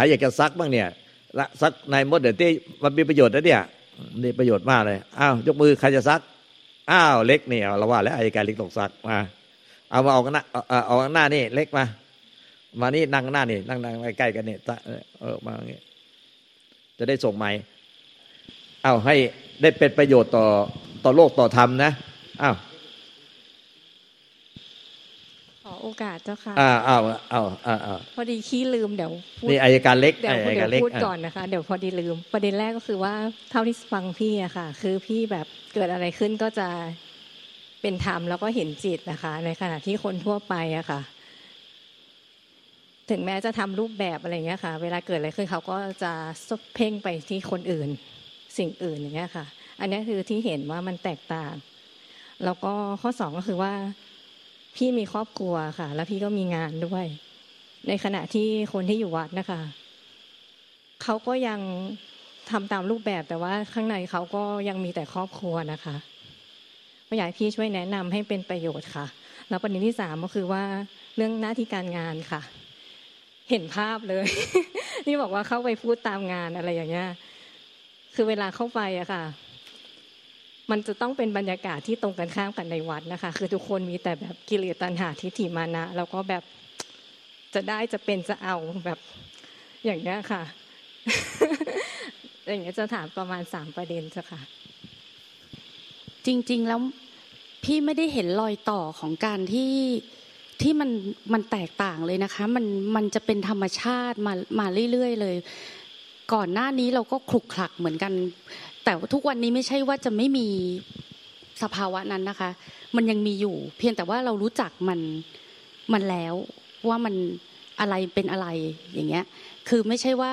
ใครอยากจะซักบ้างเนี่ยละซักในมดเดี๋ยวที่มันมีประโยชน์นะเนี่ยนี่ประโยชน์มากเลยอ้าวยกมือใครจะซักอ้าวเล็กเนี่เราว่า แล้วอายการเล็กตกซักมาเอามาออกหน้าเอาออกหน้านี่เล็กมา มานี่นั่งหน้านี่นั่งนั่งใกล้กันนี่เออมาอย่างนี้จะได้ส่งไม้เอาให้ได้เป็นประโยชน์ต่อต่อโลกต่อธรรมนะอ้าวขอ โอกาสเจ้าค่ะอ้าวอ้าวอ้าวอ้าวพอดีขี้ลืมเดี๋ยวนี่อายการเล็กเดี๋ยวเดี๋ยวพูดก่อนนะคะ เดี๋ยวพอดีลืม ประเด็นแรกก็คือว่าเท่าที่ฟังพี่อะค่ะ คือพี่แบบเกิดอะไรขึ้นก็จะเป็นธรรมแล้วก็เห็นจิตนะคะ ในขณะที่คนทั่วไปอะค่ะ ถึงแม้จะทำรูปแบบอะไรเงี้ยค่ะ เวลาเกิดอะไรขึ้นเขาก็จะเพ่งไปที่คนอื่น สิ่งอื่นอย่างเงี้ยค่ะ อันนี้คือที่เห็นว่ามันแตกต่าง แล้วก็ข้อสองก็คือว่า พี่มีครอบครัวค่ะ แล้วพี่ก็มีงานด้วย ในขณะที่คนที่อยู่วัดนะคะเขาก็ยังทำตามรูปแบบแต่ว่าข้างในเขาก็ยังมีแต่ครอบครัวนะคะก็อยากพี่ช่วยแนะนำให้เป็นประโยชน์ค่ะ แล้วประเด็นที่สามก็คือว่าเรื่องหน้าที่การงานค่ะ เห็นภาพเลย นี่บอกว่าเข้าไปพูดตามงานอะไรอย่างเงี้ยคือเวลาเข้าไปอะค่ะ มันจะต้องเป็นบรรยากาศที่ตรงกันข้ามกันในวัดนะคะ คือทุกคนมีแต่แบบกิเลสตัณหาทิฏฐิมานะ แล้วก็แบบจะได้จะเป็นจะเอาแบบอย่างนี้ค่ะ อย่างนี้จะถามประมาณสามประเด็นจ้ะค่ะ จริง ๆ แล้วพี่ไม่ได้เห็นรอยต่อของการที่ที่มันมันแตกต่างเลยนะคะ มันมันจะเป็นธรรมชาติมามาเรื่อยๆเลย ก่อนหน้านี้เราก็คลุกคลักเหมือนกัน แต่ทุกวันนี้ไม่ใช่ว่าจะไม่มีสภาวะนั้นนะคะ มันยังมีอยู่ เพียงแต่ว่าเรารู้จักมันมันแล้วว่ามันอะไรเป็นอะไรอย่างเงี้ย คือไม่ใช่ว่า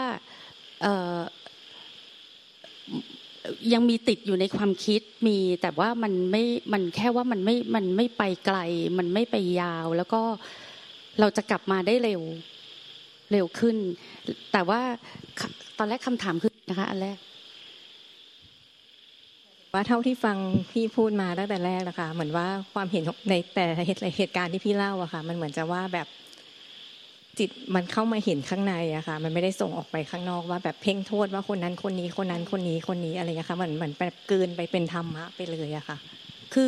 ยังมีติดอยู่ในความคิดมีแต่ว่ามันไม่มันแค่ว่ามันไม่มันไม่ไปไกล มันไม่ไปยาว แล้วก็เราจะกลับมาได้เร็วเร็วขึ้น แต่ว่าตอนแรกคำถามคือนะคะอันแรก ว่าเท่าที่ฟังพี่พูดมาตั้งแต่แรกนะคะเหมือนว่าความเห็นในแต่เหตุการณ์ที่พี่เล่าอะค่ะ มันเหมือนจะว่าแบบจิตมันเข้ามาเห็นข้างในอะค่ะ มันไม่ได้ส่งออกไปข้างนอกว่าแบบเพ่งโทษว่าคนนั้นคนนี้คนนั้นคนนี้คนนี้อะไรเงี้ยค่ะเหมือนเหมือนแบบเกินไปเป็นธรรมะไปเลยอะค่ะ คือ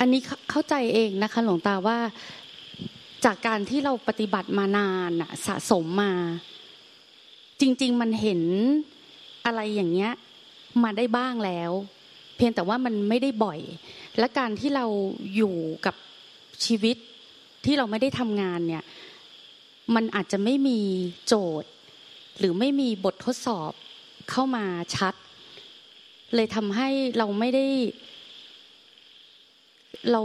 อันนี้เข้าใจเองนะคะ หลวงตาว่าจากการที่เราปฏิบัติมานานอะสะสมมา จริง ๆ มันเห็นอะไรอย่างเงี้ยมาได้บ้างแล้ว เพียงแต่ว่ามันไม่ได้บ่อย และการที่เราอยู่กับชีวิตที่เราไม่ได้ทำงานเนี่ยมันอาจจะไม่มีโจทย์ หรือไม่มีบททดสอบเข้ามาชัด เลยทำให้เราไม่ได้ เรา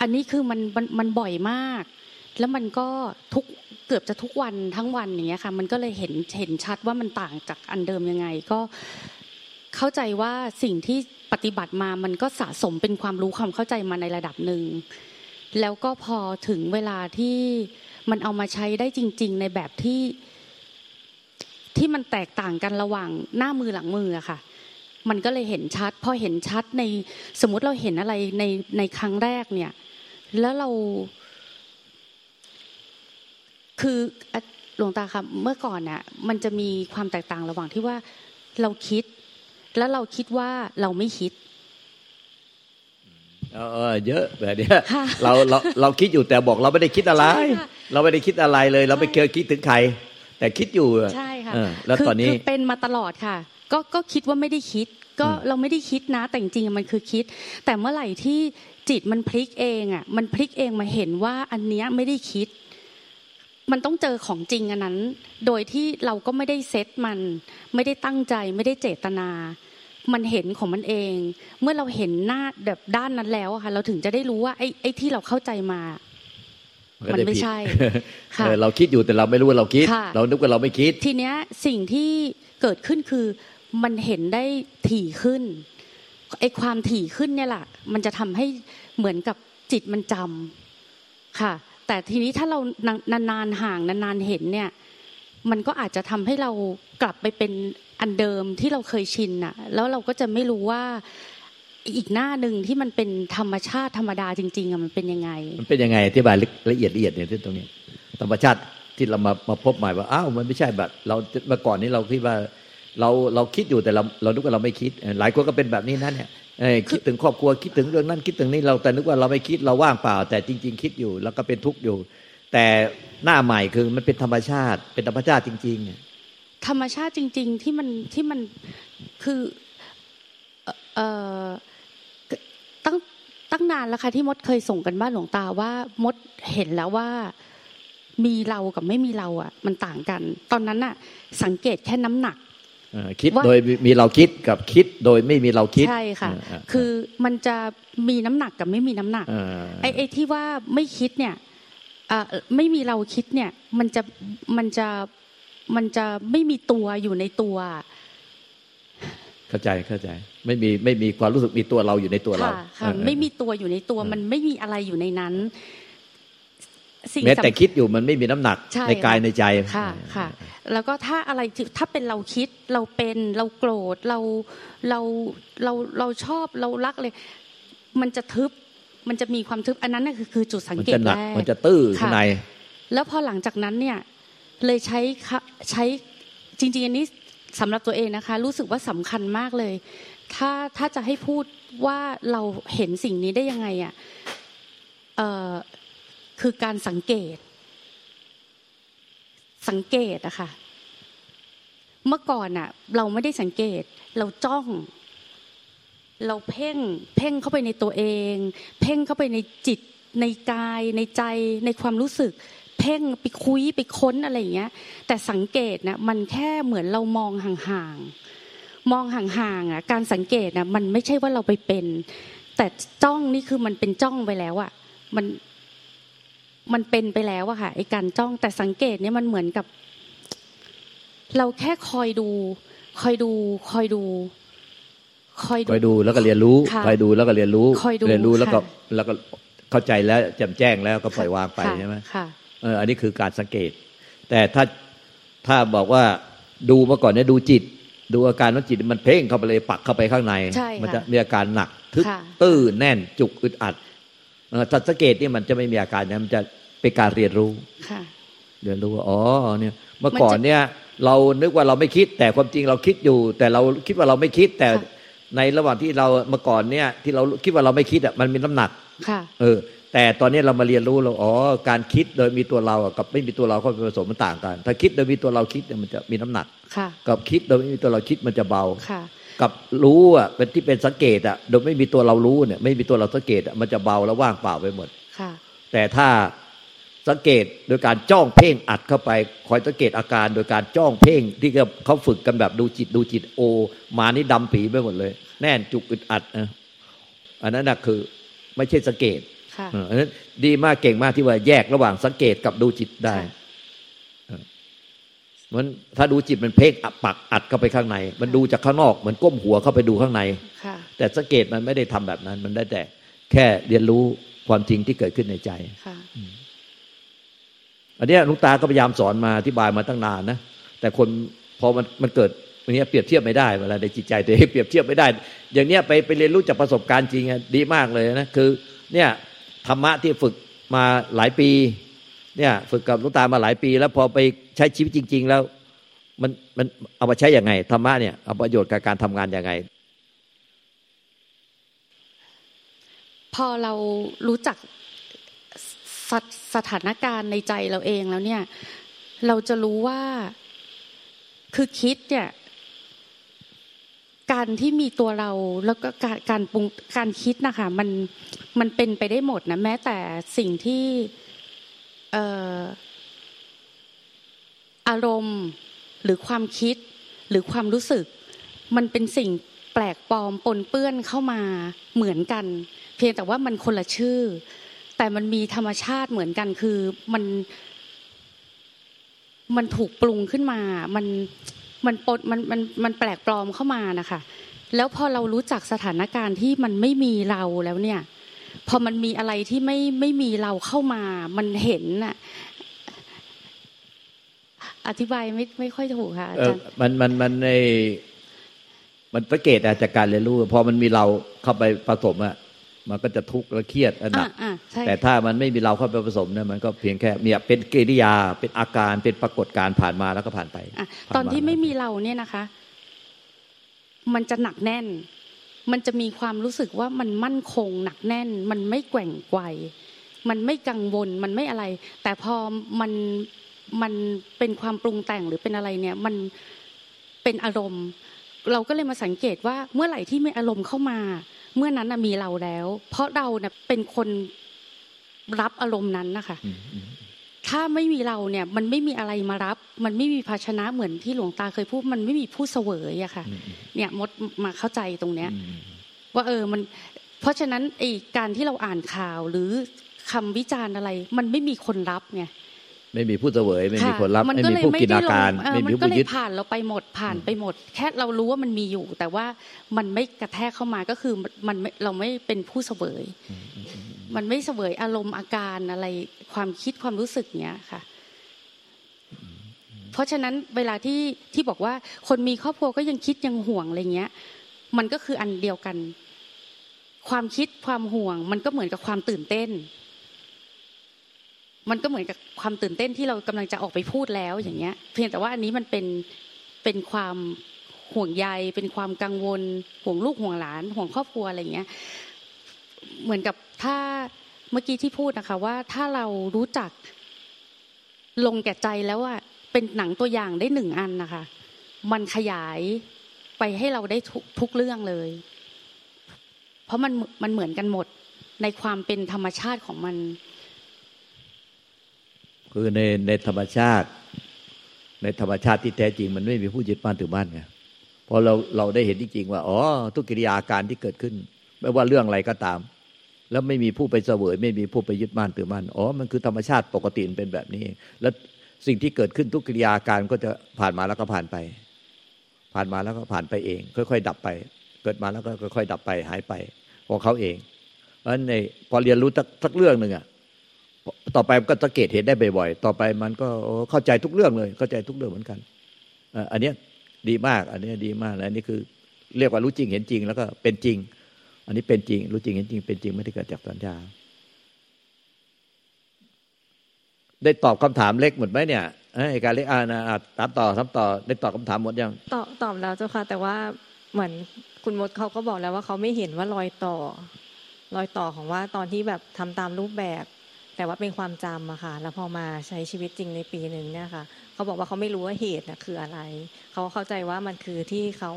อันนี้คือมันมันมันบ่อยมาก แล้วมันก็ทุกเกือบจะทุกวันทั้งวันอย่างเงี้ยค่ะ มันก็เลยเห็นเห็นชัดว่ามันต่างจากอันเดิมยังไง ก็ เข้าใจว่าสิ่งที่ปฏิบัติมามันก็สะสมเป็นความรู้ความเข้าใจมาในระดับหนึ่งแล้วก็พอถึงเวลาที่มันเอามาใช้ได้จริง ๆ ในแบบที่ที่มันแตกต่างกันระหว่างหน้ามือหลังมืออะค่ะ มันก็เลยเห็นชัด พอเห็นชัดในสมมติเราเห็นอะไรในในครั้งแรกเนี่ย แล้วเรา คือหลวงตาครับเมื่อก่อนน่ะ มันจะมีความแตกต่างระหว่างที่ว่าเราคิด แล้วเราคิดว่าเราไม่คิดเออเยอะแบบนี้เราเราเราคิดอยู่แต่บอกเราไม่ได้คิดอะไร เราไม่ได้คิดอะไรเลย เราไม่เคยคิดถึงใคร แต่คิดอยู่ใช่ค่ะแล้วตอนนี้เป็นมาตลอดค่ะ ก็ก็คิดว่าไม่ได้คิด ก็เราไม่ได้คิดนะ แต่จริงๆมันคือคิด แต่เมื่อไหร่ที่จิตมันพลิกเองอะมันพลิกเองมาเห็นว่าอันเนี้ยไม่ได้คิด มันต้องเจอของจริงอันนั้น โดยที่เราก็ไม่ได้เซตมัน ไม่ได้ตั้งใจ ไม่ได้เจตนา มันเห็นของมันเอง เมื่อเราเห็นหน้าแบบด้านนั้นแล้วค่ะ เราถึงจะได้รู้ว่าไอ้ไอ้ที่เราเข้าใจมา มันไม่ใช่ค่ะเราคิดอยู่แต่เราไม่รู้ว่าเราคิด เรานึกว่าเราไม่คิด ทีเนี้ยสิ่งที่เกิดขึ้นคือมันเห็นได้ถี่ขึ้นไอ้ความถี่ขึ้นเนี่ยแหละมันจะทำให้เหมือนกับจิตมันจำค่ะ แต่ทีนี้ถ้าเรานานๆห่างนานๆเห็นเนี่ย มันก็อาจจะทำให้เรากลับไปเป็นอันเดิมที่เราเคยชินอะแล้วเราก็จะไม่รู้ว่าอีกหน้าหนึ่งที่มันเป็นธรรมชาติธรรมดาจริงๆอะมันเป็นยังไง มันเป็นยังไงอธิบายละเอียดละเอียดเนี่ยที่ตรงนี้ ธรรมชาติที่เรามามาพบใหม่ว่าอ้าวมันไม่ใช่แบบ เราเมื่อก่อนนี้เราคิดว่าเราเราคิดอยู่แต่เราเรานึกว่าเราไม่คิด หลายคนก็เป็นแบบนี้นั่นเนี่ย คิดถึงครอบครัวคิดถึงเรื่องนั้นคิดถึงนี้เราแต่นึกว่าเราไม่คิดเราว่างเปล่า แต่จริง ๆ คิดอยู่ แล้วก็เป็นทุกข์อยู่ แต่หน้าใหม่คือมันเป็นธรรมชาติ เป็นธรรมชาติจริง ๆ ธรรมชาติจริง ๆ ที่มันที่มันคือเอ่อตั้งตั้งนานแล้วค่ะที่มดเคยส่งกันบ้านหลวงตาว่ามดเห็นแล้วว่ามีเรากับไม่มีเราอะ มันต่างกัน ตอนนั้นอะ สังเกตแค่น้ำหนัก คิดโดยมีเราคิดกับคิดโดยไม่มีเราคิดใช่ค่ะ คือมันจะมีน้ำหนักกับไม่มีน้ำหนักไอ้ไอ้ที่ว่าไม่คิดเนี่ยไม่มีเราคิดเนี่ย มันจะมันจะมันจะไม่มีตัวอยู่ในตัว เข้าใจเข้าใจ ไม่มีไม่มีความรู้สึกมีตัวเราอยู่ในตัวเราค่ะไม่มีตัวอยู่ในตัวมันไม่มีอะไรอยู่ในนั้น แม้แต่คิดอยู่มันไม่มีน้ำหนักในกายในใจค่ะค่ะ แล้วก็ถ้าอะไรถ้าเป็นเราคิดเราเป็นเราโกรธเราเราเราเราชอบเรารักเลย มันจะทึบมันจะมีความทึบอันนั้นน่คือคือจุดสังเกตแรกมันจะตื้อข้างใน แล้วพอหลังจากนั้นเนี่ย เลยใช้ใช้จริงๆอันนี้สำหรับตัวเองนะคะ รู้สึกว่าสำคัญมากเลย ถ้าถ้าจะให้พูดว่าเราเห็นสิ่งนี้ได้ยังไงอะ คือการสังเกต สังเกตอะค่ะ เมื่อก่อนอะเราไม่ได้สังเกต เราจ้อง เราเพ่ง เพ่งเข้าไปในตัวเอง เพ่งเข้าไปในจิต ในกาย ในใจ ในความรู้สึก เพ่งไปคุยไปค้นอะไรอย่างเงี้ย แต่สังเกตนะมันแค่เหมือนเรามองห่างๆ มองห่างๆอะการสังเกตนะมันไม่ใช่ว่าเราไปเป็น แต่จ้องนี่คือมันเป็นจ้องไปแล้วอะมัน มันเป็นไปแล้วอะค่ะไอ้การจ้องแต่สังเกตเนี่ยมันเหมือนกับ เราแค่คอยดูคอยดู คอยดู คอยดูคอยดูแล้วก็เรียนรู้คอยดูแล้วก็เรียนรู้เรียนรู้แล้วก็แล้วก็เข้าใจแล้วแจ่มแจ้งแล้วก็ปล่อยวางไปใช่ไหมค่ะเอออันนี้คือการสังเกต แต่ถ้าถ้าบอกว่าดูมาก่อนเนี่ยดูจิต ดูอาการของจิตมันเพ่งเข้าไปเลยปักเข้าไปข้างใน มัจะมีอาการหนัก ทึกตื้อแน่นจุกอึดอัด ถ้าสังเกตนี่มันจะไม่มีอาการนะมันจะเป็นการเรียนรู้เรียนรู้ว่าอ๋อเนี่ยเมื่อก่อนเนี่ย เรานึกว่าเราไม่คิด แต่ความจริงเราคิดอยู่ แต่เราคิดว่าเราไม่คิด แต่ในระหว่างที่เราเมื่อก่อนเนี่ย ที่เราคิดว่าเราไม่คิดอะมันมีน้ำหนักเออ แต่ตอนนี้เรามาเรียนรู้เราอ๋อการคิดโดยมีตัวเรากับไม่มีตัวเราเข้าไปผสมมันต่างกัน ถ้าคิดโดยมีตัวเราคิดเนี่ยมันจะมีน้ำหนักกับคิดโดยไม่มีตัวเราคิดมันจะเบา กับรู้อะเป็นที่เป็นสังเกตอะโดยไม่มีตัวเรารู้เนี่ย ไม่มีตัวเราสังเกตอะมันจะเบาแล้วว่างเปล่าไปหมดแต่ถ้าสังเกตโดยการจ้องเพ่งอัดเข้าไป คอยสังเกตอาการโดยการจ้องเพ่งที่เขาฝึกกันแบบดูจิตดูจิตโอ มานี่ดำปีไปหมดเลย แน่นจุกอึดอัดนะอันนั้นนะคือไม่ใช่สังเกตอันนั้นดีมากเก่งมากที่ว่าแยกระหว่างสังเกตกับดูจิตได้ มันถ้าดูจิตมันเพ่งปักอัดเข้าไปข้างใน มันดูจากข้างนอกเหมือนก้มหัวเข้าไปดูข้างในแต่สังเกตมันไม่ได้ทำแบบนั้น มันได้แต่ แค่เรียนรู้ความจริงที่เกิดขึ้นในใจอันนี้ลุงตาก็พยายามสอนมาอธิบายมาตั้งนานนะแต่คนพอมันมันเกิดอันนี้เปรียบเทียบไม่ได้เวลาในจิตใจตัวเองเปรียบเทียบไม่ได้ อย่างเนี้ยไปไปเรียนรู้จากประสบการณ์จริงดีมากเลยนะคือ เนี่ยธรรมะที่ฝึกมาหลายปี เนี่ย ฝึกกับลุงตามาหลายปี แล้วพอไป ใช้ชีวิตจริง ๆ แล้ว มันมันเอามาใช้อย่างไงธรรมะเนี่ยเอาประโยชน์กับการทำงานอยังไง พอเรารู้จักสสถานการณ์ในใจเราเองแล้วเนี่ย เราจะรู้ว่าคือคิดเนี่ยการที่มีตัวเราแล้วก็การการปรุงการคิดนะคะมันมันเป็นไปได้หมดนะแม้แต่สิ่งที่อารมณ์หรือความคิดหรือความรู้สึก มันเป็นสิ่งแปลกปลอมปนเปื้อนเข้ามาเหมือนกัน เพียงแต่ว่ามันคนละชื่อ แต่มันมีธรรมชาติเหมือนกันคือมันมันถูกปรุงขึ้นมา มันมันปนมันมันมันแปลกปลอมเข้ามานะคะ แล้วพอเรารู้จักสถานการณ์ที่มันไม่มีเราแล้วเนี่ย พอมันมีอะไรที่ไม่ไม่มีเราเข้ามา มันเห็นน่ะ อธิบายไม่ไม่ค่อยถูกค่ะอาจารย์มันมันมันในมันสังเกตอาจากการเรียนรู้พอมันมีเราเข้าไปผสมอะมันก็จะทุกข์และเครียดอันหนักอ่าใช่แต่ถ้ามันไม่มีเราเข้าไปผสมเนี่ยมันก็เพียงแค่เนี่ยเป็นกิริยาเป็นอาการเป็นปรากฏการณ์ผ่านมาแล้วก็ผ่านไปอะผ่าตอนที่าไม่มีเราเนี่ยนะคะ มันจะหนักแน่น มันจะมีความรู้สึกว่ามันมั่นคงหนักแน่น มันไม่แกว่งไกวมันไม่กังวลมันไม่อะไร แต่พอมัน มันเป็นความปรุงแต่งหรือเป็นอะไรเนี่ยมันเป็นอารมณ์ เราก็เลยมาสังเกตว่าเมื่อไหร่ที่มีอารมณ์เข้ามา เมื่อนั้นน่ะมีเราแล้ว เพราะเราเนี่ยเป็นคนรับอารมณ์นั้นนะคะอืมอืมถ้าไม่มีเราเนี่ยมันไม่มีอะไรมารับ มันไม่มีภาชนะเหมือนที่หลวงตาเคยพูด มันไม่มีผู้เสวยอะค่ะอืมอืมเนี่ยมดมาเข้าใจตรงเนี้ยอืมว่าเออมัน เพราะฉะนั้นไอ้การที่เราอ่านข่าวหรือคำวิจารณ์อะไร มันไม่มีคนรับไง ไม่มีผู้เสวยไม่มีะคนรับมันไม่ก็มีเลยผู้ไม่กินได้อาการลงเออไม่มัมีนก็ผู้เลยึยดผ่านเราไปหมดผ่านไปหมด แค่เรารู้ว่ามันมีอยู่ แต่ว่ามันไม่กระแทกเข้ามาก็คือมันไม่เราไม่เป็นผู้เสวย มันไม่เสวยอารมณ์อาการอะไรความคิดความรู้สึกเนี้ยค่ะ เพราะฉะนั้นเวลาที่ที่บอกว่าคนมีครอบครัวก็ยังคิดยังห่วงอะไรเงี้ย มันก็คืออันเดียวกัน ความคิดความห่วง มันก็เหมือนกับความตื่นเต้น มันก็เหมือนกับความตื่นเต้นที่เรากำลังจะออกไปพูดแล้วอย่างเงี้ย เพียงแต่ว่าอันนี้มันเป็นเป็นความห่วงใย เป็นความกังวล ห่วงลูกห่วงหลาน ห่วงครอบครัวอะไรเงี้ย เหมือนกับถ้าเมื่อกี้ที่พูดนะคะ ว่าถ้าเรารู้จักลงแก่ใจแล้วว่าเป็นหนังตัวอย่างได้หนึ่งอันนะคะ มันขยายไปให้เราได้ทุกทุกเรื่องเลย เพราะมันมันเหมือนกันหมดในความเป็นธรรมชาติของมัน คือในในธรรมชาติ ในธรรมชาติที่แท้จริง มันไม่มีผู้ยึดมั่นถือมั่นไงพอเราเราได้เห็นจริงๆว่าอ๋อทุกกิริยาการที่เกิดขึ้น ไม่ว่าเรื่องอะไรก็ตาม แล้วไม่มีผู้ไปเสวย ไม่มีผู้ไปยึดมั่นถือมั่นอ๋อมันคือธรรมชาติปกติเป็นแบบนี้ แล้วสิ่งที่เกิดขึ้นทุกกิริยาการก็จะผ่านมาแล้วก็ผ่านไป ผ่านมาแล้วก็ผ่านไปเอง ค่อย ๆ ดับไป เกิดมาแล้วก็ค่อย ๆ ดับไปหายไปของเขาเองเพราะฉะนั้นในพอเรียนรู้สักสักเรื่องหนึ่งอะ ต่อไปมันก็สังเกตเห็นได้บ่อยๆต่อไปมันก็เข้าใจทุกเรื่องเลย เข้าใจทุกเรื่องเหมือนกันอันนี้ดีมาก อันนี้ดีมากและอันนี้คือเรียกว่ารู้จริงเห็นจริง แล้วก็เป็นจริง อันนี้เป็นจริง รู้จริงเห็นจริง เป็นจริงไม่ได้เกิดจากสัญญา ได้ตอบคำถามเล็กหมดไหมเนี่ยเอ้การเล็กอ่านะอะถามต่อถามต่อได้ตอบคำถามหมดยังตอบตอบแล้วเจ้าค่ะ แต่ว่าเหมือนคุณมดเขาก็บอกแล้วว่าเขาไม่เห็นว่ารอยต่อ รอยต่อของว่าตอนที่แบบทำตามรูปแบบ แต่ว่าเป็นความจำอะค่ะ แล้วพอมาใช้ชีวิตจริงในปีหนึ่งเนี่ยค่ะเขาบอกว่าเขาไม่รู้ว่าเหตุน่ะคืออะไร เขาเข้าใจว่ามันคือที่เขา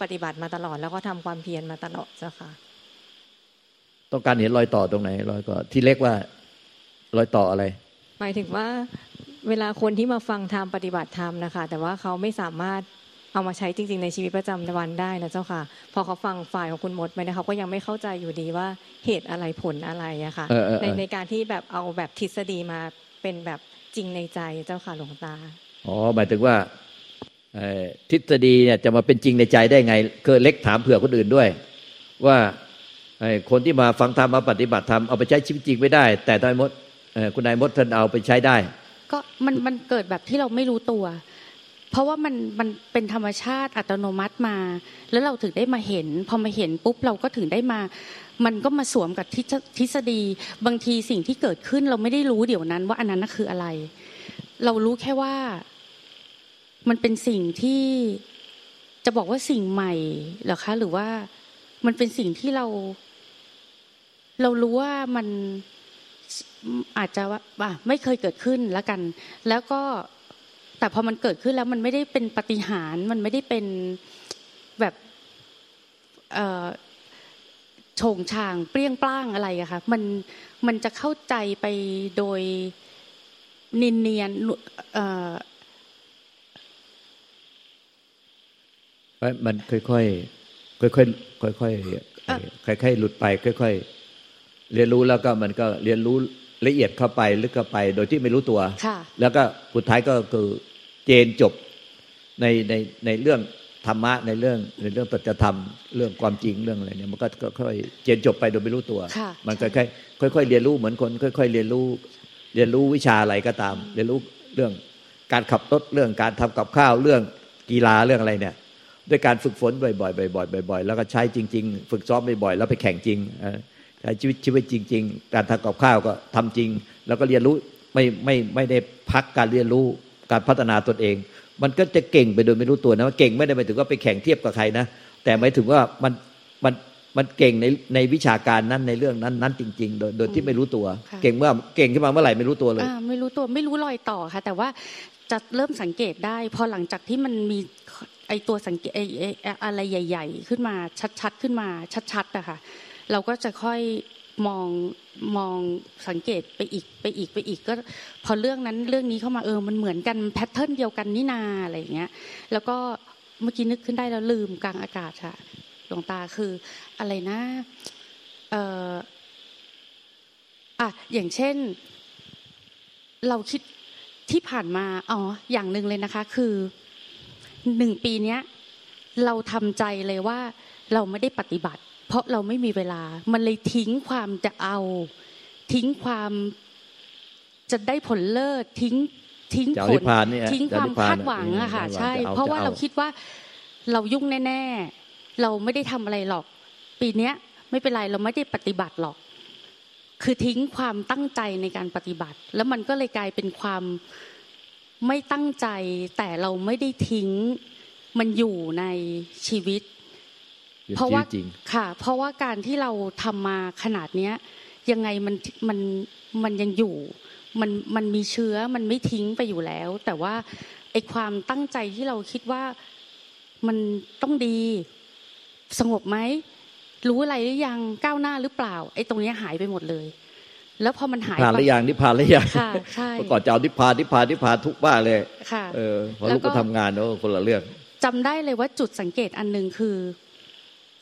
ปฏิบัติมาตลอด แล้วก็ทำความเพียรมาตลอดเจ้าค่ะ ต้องการเห็นรอยต่อตรงไหน รอยต่อที่เล็กว่ารอยต่ออะไร หมายถึงว่าเวลาคนที่มาฟังธรรมปฏิบัติธรรมนะคะ แต่ว่าเขาไม่สามารถ เอามาใช้จริง ๆ ในชีวิตประจำวันได้นะเจ้าค่ะ พอเขาฟังฝ่ายของคุณมดไปนะเขาก็ยังไม่เข้าใจอยู่ดีว่าเหตุอะไรผลอะไรอะค่ะเออเออเอในอในการที่แบบเอาแบบทฤษฎีมาเป็นแบบจริงในใจเจ้าค่ะหลวงตาอ๋อหมายถึงว่าเอ่อทฤษฎีเนี่ยจะมาเป็นจริงในใจได้ไงเคยเล็กถามเผื่อคนอื่นด้วย ว่าไอ้คนที่มาฟังธรรมมาปฏิบัติธรรมเอาไปใช้ชีวิตจริงไม่ได้ แต่นายมดเอ่อคุณนายมดท่านเอาไปใช้ได้ ก็มันมันเกิดแบบที่เราไม่รู้ตัว เพราะว่ามันมันเป็นธรรมชาติอัตโนมัติมา แล้วเราถึงได้มาเห็น พอมาเห็นปุ๊บเราก็ถึงได้มา มันก็มาสวมกับทฤษฎี บางทีสิ่งที่เกิดขึ้นเราไม่ได้รู้เดี๋ยวนั้น ว่าอันนั้นคืออะไร เรารู้แค่ว่า มันเป็นสิ่งที่จะบอกว่าสิ่งใหม่เหรอคะหรือว่ามันเป็นสิ่งที่เรา เรารู้ว่ามันอาจจะว่าไม่เคยเกิดขึ้นแล้วกัน แล้วก็ แต่พอมันเกิดขึ้นแล้วมันไม่ได้เป็นปาฏิหารย์มันไม่ได้เป็นแบบเอ่อโฉงฉางเปรี้ยงปร้างอะไรอะค่ะมันมันจะเข้าใจไปโดยเนียนเนียนๆเอ่อเพราะมันค่อยๆค่อยๆค่อยๆค่อยๆหลุดไป ค่อย ๆ เรียนรู้แล้วก็มันก็เรียนรู้ละเอียดเข้าไปลึกเข้าไป โดยที่ไม่รู้ตัวค่ะแล้วก็สุดท้ายก็คือ เจนจบในในในเรื่องธรรมะในเรื่องในเรื่องตัจธรรม เรื่องความจริงเรื่องอะไรเนี่ยมันก็ค่อยๆเจนจบไปโดยไม่รู้ตัวค่ะมันค่อยๆค่อยๆเรียนรู้เหมือนคน ค่อย ๆ เรียนรู้ เรียนรู้วิชาอะไรก็ตาม เรียนรู้เรื่องการขับรถเรื่องการทำกับข้าวเรื่องกีฬาเรื่องอะไรเนี่ย ด้วยการฝึกฝนบ่อยๆบ่อยๆบ่อยๆแล้วก็ใช้จริง ๆ ฝึกซ้อมบ่อยๆแล้วไปแข่งจริงเออใช้ชีวิตชีวิตจริง ๆ การทำกับข้าวก็ทำจริง แล้วก็เรียนรู้ไม่ไม่ไม่ได้พักการเรียนรู้ การพัฒนาตนเอง มันก็จะเก่งไปโดยไม่รู้ตัวนะว่าเก่งไม่ได้หมายถึงว่าไปแข่งเทียบกับใครนะ แต่หมายถึงว่ามันมันมันเก่งในในวิชาการนั้นในเรื่องนั้นนั้นจริง ๆ โดยโดยที่ไม่รู้ตัว เก่งเมื่อเก่งขึ้นมาเมื่อไหร่ไม่รู้ตัวเลยไม่รู้ตัวไม่รู้รอยต่อค่ะ แต่ว่าจะเริ่มสังเกตได้ พอหลังจากที่มันมีไอตัวสังเกตไออะไรใหญ่ ๆ ขึ้นมาชัดๆขึ้นมาชัดๆอะค่ะเราก็จะค่อย มองมองสังเกตไปอีกไปอีกไปอีกก็ พอเรื่องนั้นเรื่องนี้เข้ามาเออมันเหมือนกันแพทเทิร์นเดียวกันนี่นาอะไรอย่างเงี้ย แล้วก็เมื่อกี้นึกขึ้นได้แล้วลืมกลางอากาศค่ะหลวงตาคืออะไรนะเอ่ออะอย่างเช่น เราคิดที่ผ่านมาอ๋ออย่างหนึ่งเลยนะคะ คือหนึ่งปีเนี้ยเราทำใจเลยว่าเราไม่ได้ปฏิบัติ เพราะเราไม่มีเวลา มันเลยทิ้งความจะเอา ทิ้งความจะได้ผลเลิศทิ้งทิ้งผลทิ้งความคาดหวังอะค่ะ ใช่ เพราะว่าเราคิดว่าเรายุ่งแน่ ๆ เราไม่ได้ทำอะไรหรอก ปีเนี้ยไม่เป็นไรเราไม่ได้ปฏิบัติหรอก คือทิ้งความตั้งใจในการปฏิบัติ แล้วมันก็เลยกลายเป็นความไม่ตั้งใจ แต่เราไม่ได้ทิ้งมันอยู่ในชีวิต เพราะว่าค่ะ เพราะว่าการที่เราทำมาขนาดเนี้ย ยังไงมันมันมันยังอยู่ มันมันมีเชื้อมันไม่ทิ้งไปอยู่แล้ว แต่ว่าไอความตั้งใจที่เราคิดว่ามันต้องดีสงบไหมรู้อะไรหรือยังก้าวหน้าหรือเปล่า ไอ้ตรงนี้หายไปหมดเลย แล้วพอมันหายผ่านหรือยังนิพพานหรือยังค่ะใช่ก่อนจะเอานิพพานนิพพานนิพพานทุกบ้าเลยค่ะเออพอลูกก็ทำงานเนอะคนละเรื่องจำได้เลยว่าจุดสังเกตอันหนึ่งคือ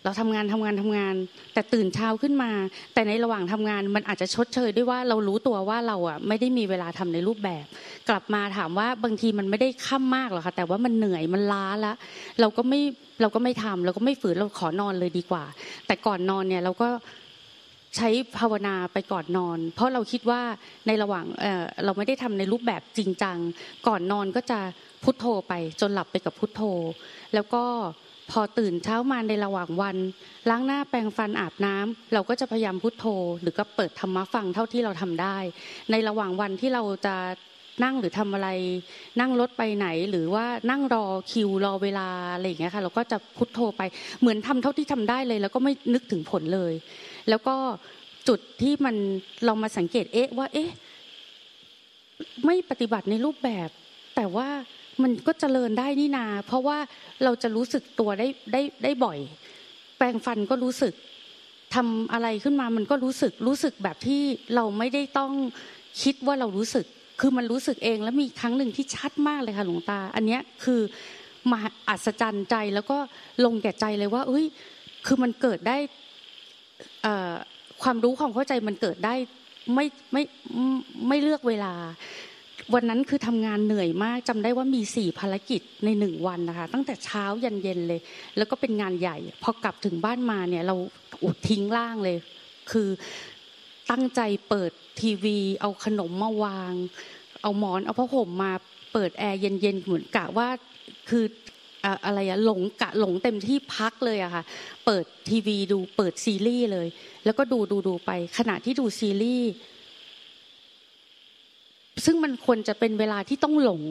เราทำงานทำงานทำงาน แต่ตื่นเช้าขึ้นมา แต่ในระหว่างทำงานมันอาจจะชดเชยด้วยว่าเรารู้ตัวว่าเราอะไม่ได้มีเวลาทำในรูปแบบ กลับมาถามว่าบางทีมันไม่ได้ค่ำมากหรอกค่ะแต่ว่ามันเหนื่อยมันล้าแล้วเราก็ไม่เราก็ไม่ทำเราก็ไม่ฝืนเราขอนอนเลยดีกว่า แต่ก่อนนอนเนี่ยเราก็ใช้ภาวนาไปก่อนนอน เพราะเราคิดว่าในระหว่างเเราไม่ได้ทำในรูปแบบจริงจังก่อนนอนก็จะพุทโธไปจนหลับไปกับพุทโธ แล้วก็ พอตื่นเช้ามาในระหว่างวัน ล้างหน้าแปรงฟันอาบน้ำเราก็จะพยายามพุทโธ หรือก็เปิดธรรมะฟังเท่าที่เราทำได้ ในระหว่างวันที่เราจะนั่งหรือทำอะไร นั่งรถไปไหนหรือว่านั่งรอคิวรอเวลาอะไรอย่างเงี้ยค่ะ เราก็จะพุทโธไปเหมือนทำเท่าที่ทำได้เลย แล้วก็ไม่นึกถึงผลเลย แล้วก็จุดที่มันเรามาสังเกตเอ๊ะว่าเอ๊ะไม่ปฏิบัติในรูปแบบ แต่ว่า มันก็เจริญได้นี่นา เพราะว่าเราจะรู้สึกตัวได้ได้ได้บ่อย แปรงฟันก็รู้สึกทำอะไรขึ้นมามันก็รู้สึกรู้สึกแบบที่เราไม่ได้ต้องคิดว่าเรารู้สึก คือมันรู้สึกเองแล้วมีครั้งหนึ่งที่ชัดมากเลยค่ะหลวงตา อันนี้คือมาอัศจรรย์ใจแล้วก็ลงแก่ใจเลยว่า เอ้ย คือมันเกิดได้ความรู้ความเข้าใจมันเกิดได้ไม่ไม่ไม่เลือกเวลา วันนั้นคือทำงานเหนื่อยมากจำได้ว่ามีสี่ภารกิจในหนึ่งวันนะคะ ตั้งแต่เช้ายันเย็นเลย แล้วก็เป็นงานใหญ่ พอกลับถึงบ้านมาเนี่ย เราอุดทิ้งล่างเลย คือตั้งใจเปิดทีวี เอาขนมมาวาง เอาหมอนเอาผ้าห่มมาเปิดแอร์เย็นๆเหมือนกะว่าคืออะไรอะหลงกะหลงเต็มที่พักเลยอะค่ะ เปิดทีวีดูเปิดซีรีส์เลย แล้วก็ดูดูดูไป ขณะที่ดูซีรีส์ ซึ่งมันควรจะเป็นเวลาที่ต้องหลง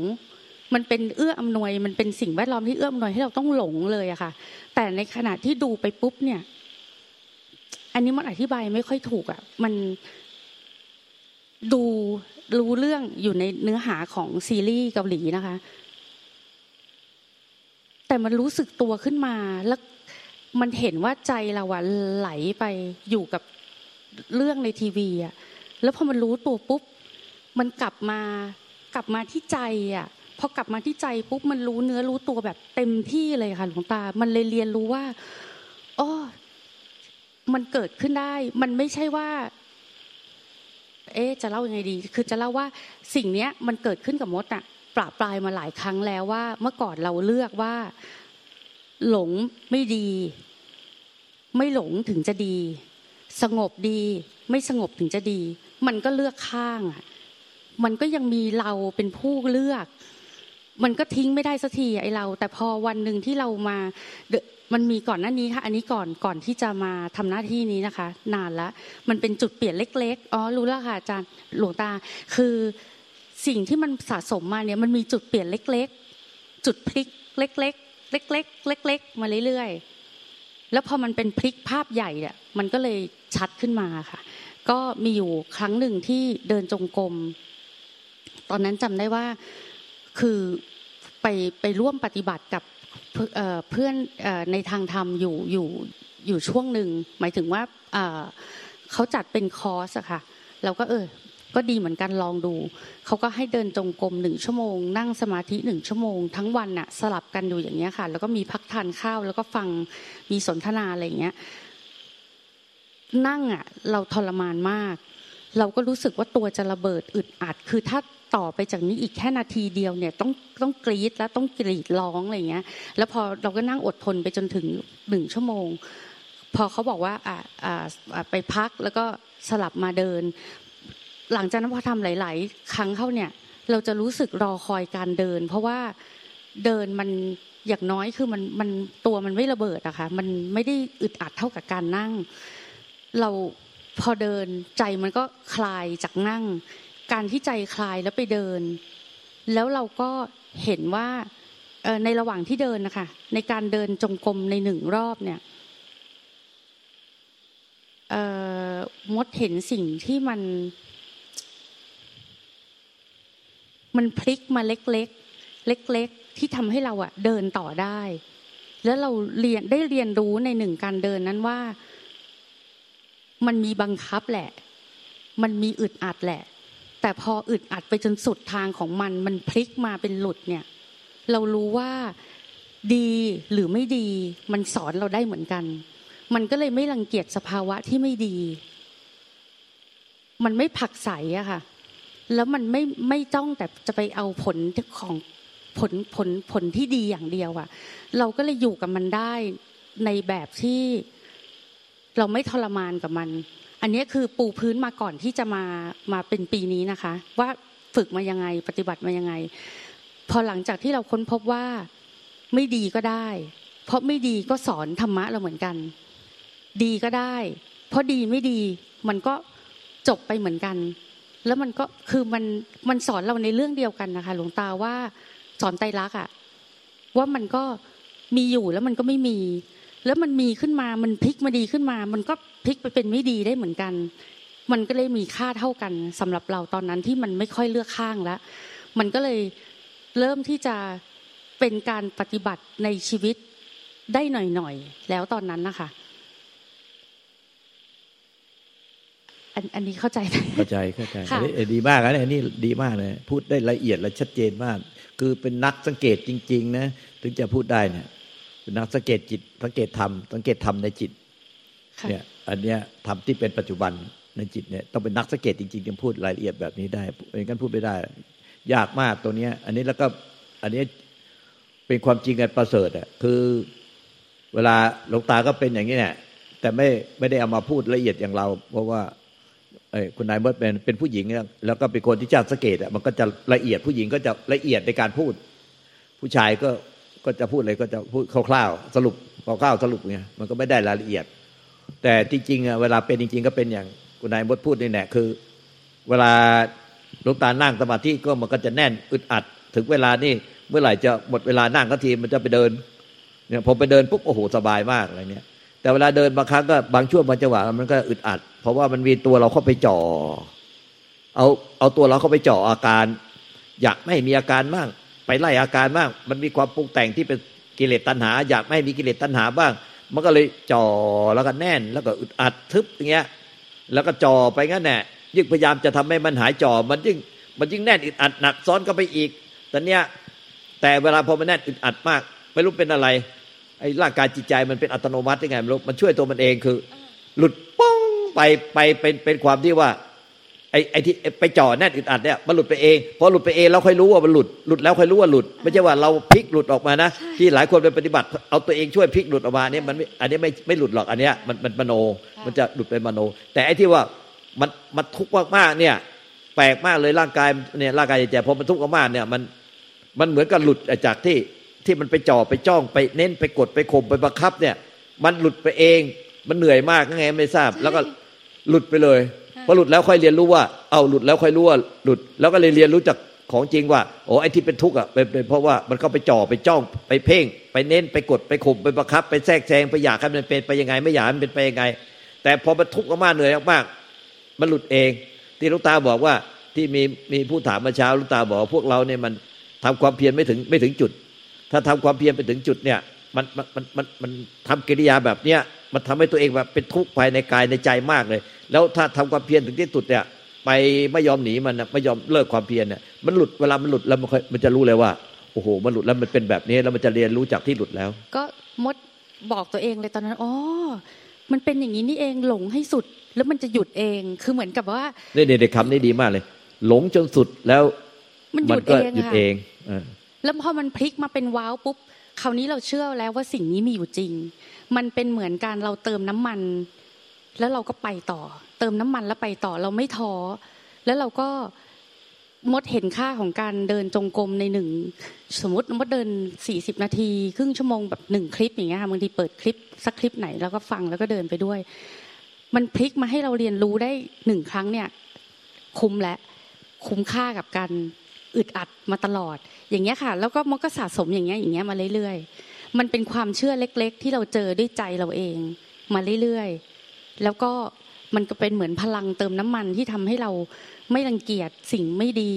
มันเป็นเอื้ออำนวย มันเป็นสิ่งแวดล้อมที่เอื้ออำนวยให้เราต้องหลงเลยอะค่ะ แต่ในขณะที่ดูไปปุ๊บเนี่ย อันนี้มันอธิบายไม่ค่อยถูกอะมันดูรู้เรื่องอยู่ในเนื้อหาของซีรีส์เกาหลีนะคะ แต่มันรู้สึกตัวขึ้นมาแล้วมันเห็นว่าใจเราอะไหลไปอยู่กับเรื่องในทีวีอะแล้วพอมันรู้ตัวปุ๊บ มันกลับมากลับมาที่ใจอะพอกลับมาที่ใจปุ๊บมันรู้เนื้อรู้ตัวแบบเต็มที่เลยค่ะหลวงตา มันเลยเรียนรู้ว่าอ๋อมันเกิดขึ้นได้ มันไม่ใช่ว่า เอ๊จะเล่ายังไงดี คือจะเล่าว่าสิ่งเนี้ยมันเกิดขึ้นกับมดอะปราปลายมาหลายครั้งแล้วว่า เมื่อก่อนเราเลือกว่า หลงไม่ดี ไม่หลงถึงจะดี สงบดี ไม่สงบถึงจะดี มันก็เลือกข้างอะ มันก็ยังมีเราเป็นผู้เลือก มันก็ทิ้งไม่ได้สักทีไอเรา แต่พอวันหนึ่งที่เรามามันมีก่อนหน้านี้ค่ะ อันนี้ก่อนก่อนที่จะมาทำหน้าที่นี้นะคะ นานแล้วมันเป็นจุดเปลี่ยนเล็ก ๆอ๋อรู้แล้วค่ะอาจารย์หลวงตา คือสิ่งที่มันสะสมมาเนี่ยมันมีจุดเปลี่ยนเล็ก ๆ จุดพลิกเล็ก ๆ เล็ก ๆ เล็ก ๆ มาเรื่อยๆแล้วพอมันเป็นพลิกภาพใหญ่เนี่ยมันก็เลยชัดขึ้นมาค่ะ ก็มีอยู่ครั้งหนึ่งที่เดินจงกรม ตอนนั้นจำได้ว่าคือไปไปร่วมปฏิบัติกับเพื่อนในทางธรรมอยู่อยู่อยู่ช่วงหนึ่งหมายถึงว่าเขาจัดเป็นคอร์สอะค่ะเราก็เออก็ดีเหมือนกันลองดู เขาก็ให้เดินจงกรมหนึ่งชั่วโมง นั่งสมาธิหนึ่งชั่วโมง ทั้งวันน่ะสลับกันอยู่อย่างเงี้ยค่ะ แล้วก็มีพักทานข้าว แล้วก็ฟังมีสนทนาอะไรอย่างเงี้ยนั่งอะเราทรมานมาก เราก็รู้สึกว่าตัวจะระเบิดอึดอัดคือถ้า ต่อไปจากนี้อีกแค่นาทีเดียวเนี่ยต้องต้องกรีดแล้วต้องกรีดร้องอะไรเงี้ย แล้วพอเราก็นั่งอดทนไปจนถึงหนึ่งชั่วโมง พอเขาบอกว่าอ่าอ่าไปพักแล้วก็สลับมาเดิน หลังจากนั้นพอทำหลาย ๆ ครั้งเข้าเนี่ย เราจะรู้สึกรอคอยการเดิน เพราะว่าเดินมันอย่างน้อยคือมันมันตัวมันไม่ระเบิดอะค่ะมันไม่ได้อึดอัดเท่ากับการนั่ง เราพอเดินใจมันก็คลายจากนั่ง การที่ใจคลายแล้วไปเดิน แล้วเราก็เห็นว่าในระหว่างที่เดินนะคะ ในการเดินจงกรมในหนึ่งรอบเนี่ยมดเห็นสิ่งที่มัน มันพลิกมาเล็กๆ เล็ก ๆ ที่ทำให้เราอะเดินต่อได้ แล้วเราเรียนได้เรียนรู้ในหนึ่งการเดินนั้นว่า มันมีบังคับแหละ มันมีอึดอัดแหละ แต่พออึดอัดไปจนสุดทางของมัน มันพลิกมาเป็นหลุดเนี่ย เรารู้ว่าดีหรือไม่ดี มันสอนเราได้เหมือนกัน มันก็เลยไม่รังเกียจสภาวะที่ไม่ดี มันไม่ผักใสอะค่ะ แล้วมันไม่ไม่จ้องแต่จะไปเอาผลของผลผลผลที่ดีอย่างเดียวอะเราก็เลยอยู่กับมันได้ในแบบที่เราไม่ทรมานกับมัน อันนี้คือปูพื้นมาก่อนที่จะมามาเป็นปีนี้นะคะ ว่าฝึกมายังไงปฏิบัติมายังไง พอหลังจากที่เราค้นพบว่าไม่ดีก็ได้ เพราะไม่ดีก็สอนธรรมะเราเหมือนกัน ดีก็ได้ เพราะดีไม่ดีมันก็จบไปเหมือนกัน แล้วมันก็คือมันมันสอนเราในเรื่องเดียวกันนะคะ หลวงตาว่าสอนไตรักอะว่ามันก็มีอยู่แล้วมันก็ไม่มี แล้วมันมีขึ้นมามันพลิกมาดีขึ้นมา มันก็พลิกไปเป็นไม่ดีได้เหมือนกัน มันก็เลยมีค่าเท่ากันสำหรับเราตอนนั้นที่มันไม่ค่อยเลือกข้างแล้วมันก็เลยเริ่มที่จะเป็นการปฏิบัติในชีวิตได้หน่อยๆแล้วตอนนั้นนะคะอันอันนี้เข้าใจไหมเข้าใจเข้าใจดีมากนะอันนี้ดีมากเลยพูดได้ละเอียดและชัดเจนมาก คือเป็นนักสังเกตจริง ๆ นะ ถึงจะพูดได้เนี่ย เป็นนักสังเกตจิต สังเกตธรรมสังเกตธรรมในจิตเนี่ยอันเนี้ยธรรมที่เป็นปัจจุบันในจิตเนี่ยต้องเป็นนักสังเกตจริงๆถึงพูดรายละเอียดแบบนี้ได้ไม่งั้นพูดไม่ได้ ยากมากตัวเนี้ย อันนี้แล้วก็อันนี้เป็นความจริงกันประเสริฐอะคือเวลาหลวงตาก็เป็นอย่างนี้เนี่ยแต่ไม่ไม่ได้เอามาพูดละเอียดอย่างเรา เพราะว่าไอ้คุณนายเบิร์ตเป็นเป็นผู้หญิง แล้วก็เป็นคนที่จะสังเกตอะมันก็จะละเอียดผู้หญิงก็จะละเอียดในการพูด ผู้ชายก็ ก็จะพูดอะไรก็จะพูดคร่าวๆสรุปคร่าวๆสรุปไงมันก็ไม่ได้รายละเอียด แต่จริงๆเวลาเป็นจริง ๆ ก็เป็นอย่างคุณนายมดพูดนี่แหละคือ เวลาลูกตานั่งสมาธิก็มันก็จะแน่นอึดอัด ถึงเวลานี่เมื่อไหร่จะหมดเวลานั่งก็ทีมันจะไปเดินเนี่ยพอไปเดินปุ๊บโอ้โหสบายมากอะไรเนี่ย แต่เวลาเดินบางครั้งก็บางช่วงบางจังหวะมันก็อึดอัด เพราะว่ามันมีตัวเราเข้าไปจ่อเอาเอาตัวเราเข้าไปจ่ออาการ อยากไม่มีอาการบ้าง ไปไล่อาการบ้างมันมีความปรุงแต่งที่เป็นกิเลสตัณหา อยากไม่มีกิเลสตัณหาบ้าง มันก็เลยจ่อแล้วก็แน่น แล้วก็อึดอัดทึบอย่างเงี้ย แล้วก็จ่อไปงั้นแหละยิ่งพยายามจะทำให้มันหายจ่อมันยิ่งมันยิ่งแน่นอึดอัดหนักซ้อนก็ไปอีกแต่เนี้ยแต่เวลาพอมันแน่นอึดอัดมากไม่รู้เป็นอะไรไอ้ร่างกายจิตใจมันเป็นอัตโนมัติยังไงไม่รู้มันช่วยตัวมันเองคือ หลุดป้องไปไปเป็นเป็นความที่ว่า ไอ้ไอ้ที่ไปจ่อแน่นอึดอัดเนี่ยมันหลุดไปเองพอหลุดไปเองเราค่อยรู้ว่ามันหลุดหลุดแล้วค่อยรู้ว่าหลุด ไม่ใช่ว่าเราพลิกหลุดออกมานะ ที่หลายคนไปปฏิบัติ เอาตัวเองช่วยพลิกหลุดออกมาเนี่ยมันอันนี้ไม่ไม่หลุดหรอกอันเนี้ยมันมันมโนมันจะหลุดเป็นมโน แต่ไอ้ที่ว่ามันมันทุกข์มากๆเนี่ย แปลกมากเลยร่างกายเนี่ยร่างกายใจพอมันทุกข์มากเนี่ยมันมันเหมือนกับหลุดจากที่ที่มันไปจ่อไปจ้องไปเน้นไปกดไปข่มไปบังคับเนี่ย มันหลุดไปเองมันเหนื่อยมากยังไงไม่ทราบ แล้วก็หลุดไปเลย พอหลุดแล้วค่อยเรียนรู้ว่า เอาหลุดแล้วค่อยรู้ว่าหลุด แล้วก็เลยเรียนรู้จากของจริงว่าโอ้ไอ้ที่เป็นทุกข์อะเป็นเพราะว่ามันก็ไปจ่อไปจ้องไปเพ่ง ไปเน้นไปกดไปข่มไปบังคับ ไปแทรกแซงไปอยากให้มันเป็นไปยังไง ไม่อยากมันเป็นไปยังไง แต่พอมันทุกข์มากเหนื่อยมากมันหลุดเอง ที่ลูกตาบอกว่าที่มีมีผู้ถามมาเช้าลูกตาบอกพวกเราเนี่ยมันทำความเพียรไม่ถึงไม่ถึงจุด ถ้าทำความเพียรไปถึงจุดเนี่ยมันมันมันมันมันทำกิริยาแบบเนี้ยมันทำให้ตัวเองแบบเป็นทุกข์ภายในกายในใจมากเลย แล้วถ้าทำความเพียรถึงที่สุดเนี่ย ไปไม่ยอมหนีมันนะไม่ยอมเลิกความเพียรเนี่ยมันหลุดเวลามันหลุดแล้วมันมันจะรู้เลยว่าโอ้โหมันหลุดแล้วมันเป็นแบบนี้แล้วมันจะเรียนรู้จากที่หลุดแล้ว ก็มดบอกตัวเองเลยตอนนั้นอ๋อมันเป็นอย่างนี้นี่เองหลงให้สุดแล้วมันจะหยุดเอง คือเหมือนกับว่านี่เด็กคำนี้ดีมากเลย หลงจนสุดแล้ว มันหยุดเองหยุดเองแล้วพอมันพลิกมาเป็นว้าวปุ๊บคราวนี้เราเชื่อแล้วว่าสิ่งนี้มีอยู่จริง มันเป็นเหมือนการเราเติมน้ำมัน แล้วเราก็ไปต่อ เติมน้ำมันแล้วไปต่อเราไม่ท้อแล้วเราก็มดเห็นค่าของการเดินจงกรมในหนึ่งสมมติมดเดินสี่สิบนาทีครึ่งชั่วโมงแบบหนึ่งคลิปอย่างเงี้ยค่ะบางทีเปิดคลิปสักคลิปไหนแล้วก็ฟังแล้วก็เดินไปด้วย มันพลิกมาให้เราเรียนรู้ได้หนึ่งครั้งเนี่ย คุ้มและคุ้มค่ากับการอึดอัดมาตลอด อย่างเงี้ยค่ะ แล้วก็มดก็สะสมอย่างเงี้ยอย่างเงี้ยมาเรื่อยๆมันเป็นความเชื่อเล็ก ๆ ที่เราเจอด้วยใจเราเอง มาเรื่อยๆ แล้วก็มันก็เป็นเหมือนพลังเติมน้ำมันที่ทำให้เราไม่รังเกียจสิ่งไม่ดี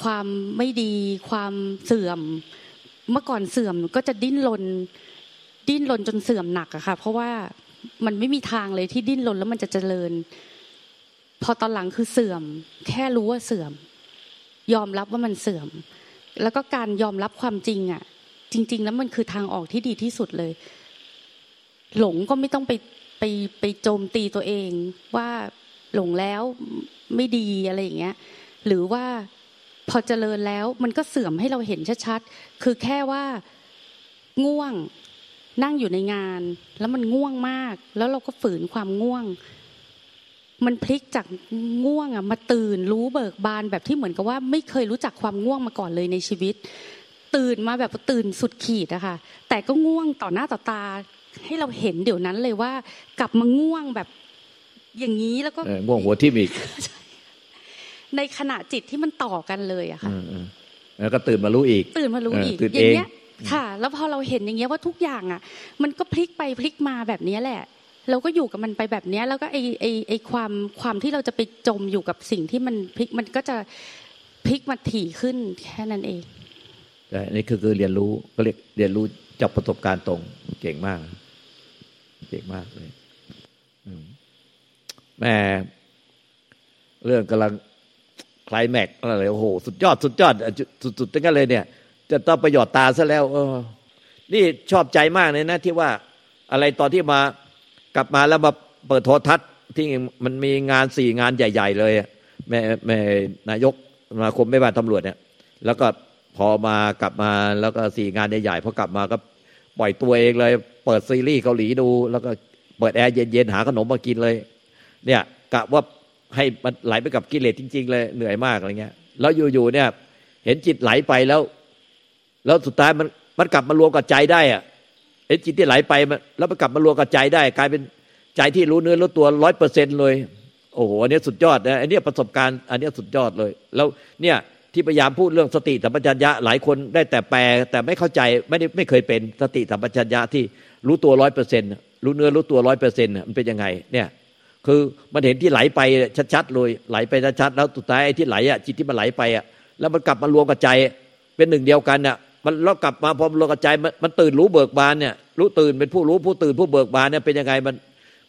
ความไม่ดี ความเสื่อม เมื่อก่อนเสื่อมก็จะดิ้นรนดิ้นรนจนเสื่อมหนักอะค่ะ เพราะว่ามันไม่มีทางเลยที่ดิ้นรนแล้วมันจะเจริญ พอตอนหลังคือเสื่อม แค่รู้ว่าเสื่อม ยอมรับว่ามันเสื่อม แล้วก็การยอมรับความจริงอะจริง ๆ แล้วมันคือทางออกที่ดีที่สุดเลย หลงก็ไม่ต้องไป ไปไปโจมตีตัวเอง ว่าหลงแล้วไม่ดีอะไรอย่างเงี้ย หรือว่าพอเจริญแล้วมันก็เสื่อมให้เราเห็นชัดๆ คือแค่ว่าง่วงนั่งอยู่ในงาน แล้วมันง่วงมาก แล้วเราก็ฝืนความง่วง มันพลิกจากง่วงอะมาตื่นรู้เบิกบานแบบที่เหมือนกับว่า ไม่เคยรู้จักความง่วงมาก่อนเลยในชีวิต ตื่นมาแบบตื่นสุดขีดอะค่ะแต่ก็ง่วงต่อหน้าต่อตา ให้เราเห็นเดี๋ยวนั้นเลยว่ากลับมาง่วงแบบอย่างนี้แล้วก็ง่วงหัวทิ่มอีก ในขณะจิตที่มันต่อกันเลยอะค่ะแล้วก็ตื่นมารู้อีก ตื่นมารู้อีกอย่างเงี้ยค่ะ แล้วพอเราเห็นอย่างเงี้ยว่าทุกอย่างอะ มันก็พลิกไปพลิกมาแบบนี้แหละ เราก็อยู่กับมันไปแบบนี้แล้วก็ไอไอไอความความที่เราจะไปจมอยู่กับสิ่งที่มันพลิกมันก็จะพลิกมาถี่ขึ้นแค่นั้นเองใช่นี่คือคือเรียนรู้ก็เรียกเรียนรู้จากประสบการณ์ตรงเก่งมากเก่งมากเลยแม่เรื่องกำลังคลายแม็กอะไรโอ้โห สุดยอด สุดยอด สุดๆตั้งกันเลยเนี่ย จะต้องประโยชน์ตาซะแล้วเออนี่ชอบใจมากเลยนะที่ว่าอะไรตอนที่มากลับมาแล้วมาเปิดโทรทัศน์ที่มันมีงานสี่งานใหญ่ ๆ เลยแม่แม่นายกมาคมไม่บ้านตำรวจเนี่ย แล้วก็พอมากลับมาแล้วก็สี่งานใหญ่ๆพอกลับมาก็ ปล่อยตัวเองเลย เปิดซีรีส์เกาหลีดู แล้วก็เปิดแอร์เย็นๆหาขนมมากินเลย เนี่ยกะว่าให้มันไหลไปกับกิเลสจริง ๆ เลยเหนื่อยมากอะไรเงี้ยแล้วอยู่ๆเนี่ย เห็นจิตไหลไปแล้ว แล้วสุดท้ายมันมันกลับมารวมกับใจได้อะเห็นจิตที่ไหลไปมันแล้วมันกลับมารวมกับใจได้ กลายเป็นใจที่รู้เนื้อรู้ตัวร้อยเปอร์เซ็นเลย โอ้โหอันนี้สุดยอดนะอันนี้ประสบการณ์อันนี้สุดยอดเลย แล้วเนี่ย ที่พยายามพูดเรื่องสติสัมปชัญญะหลายคนได้แต่แปลแต่ไม่เข้าใจไม่ได้ไม่เคยเป็นสติสัมปชัญญะที่รู้ตัวร้อยเปอร์เซ็นต์รู้เนื้อรู้ตัวร้อยเปอร์เซ็นต์มันเป็นยังไงเนี่ยคือมันเห็นที่ไหลไปชัดๆเลยไหลไปชัดๆแล้วสุดท้ายไอ้ที่ไหลอะจิตที่มันไหลไปอะแล้วมันกลับมารวมกับใจเป็นหนึ่งเดียวกันเนี่ยมันแล้วกลับมาพอมรวมกับใจมันตื่นรู้เบิกบานเนี่ยรู้ตื่นเป็นผู้รู้ผู้ตื่นผู้เบิกบานเนี่ยเป็นยังไงมัน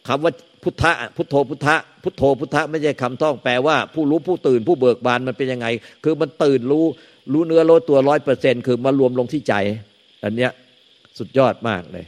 คำว่า พุทธะพุทโธพุทธะพุทโธพุทธะไม่ใช่คำท่องแปลว่าผู้รู้ผู้ตื่นผู้เบิกบานมันเป็นยังไง คือมันตื่นรู้รู้เนื้อรู้ตัวร้อยเปอร์เซ็นคือมารวมลงที่ใจ อันเนี้ยสุดยอดมากเลย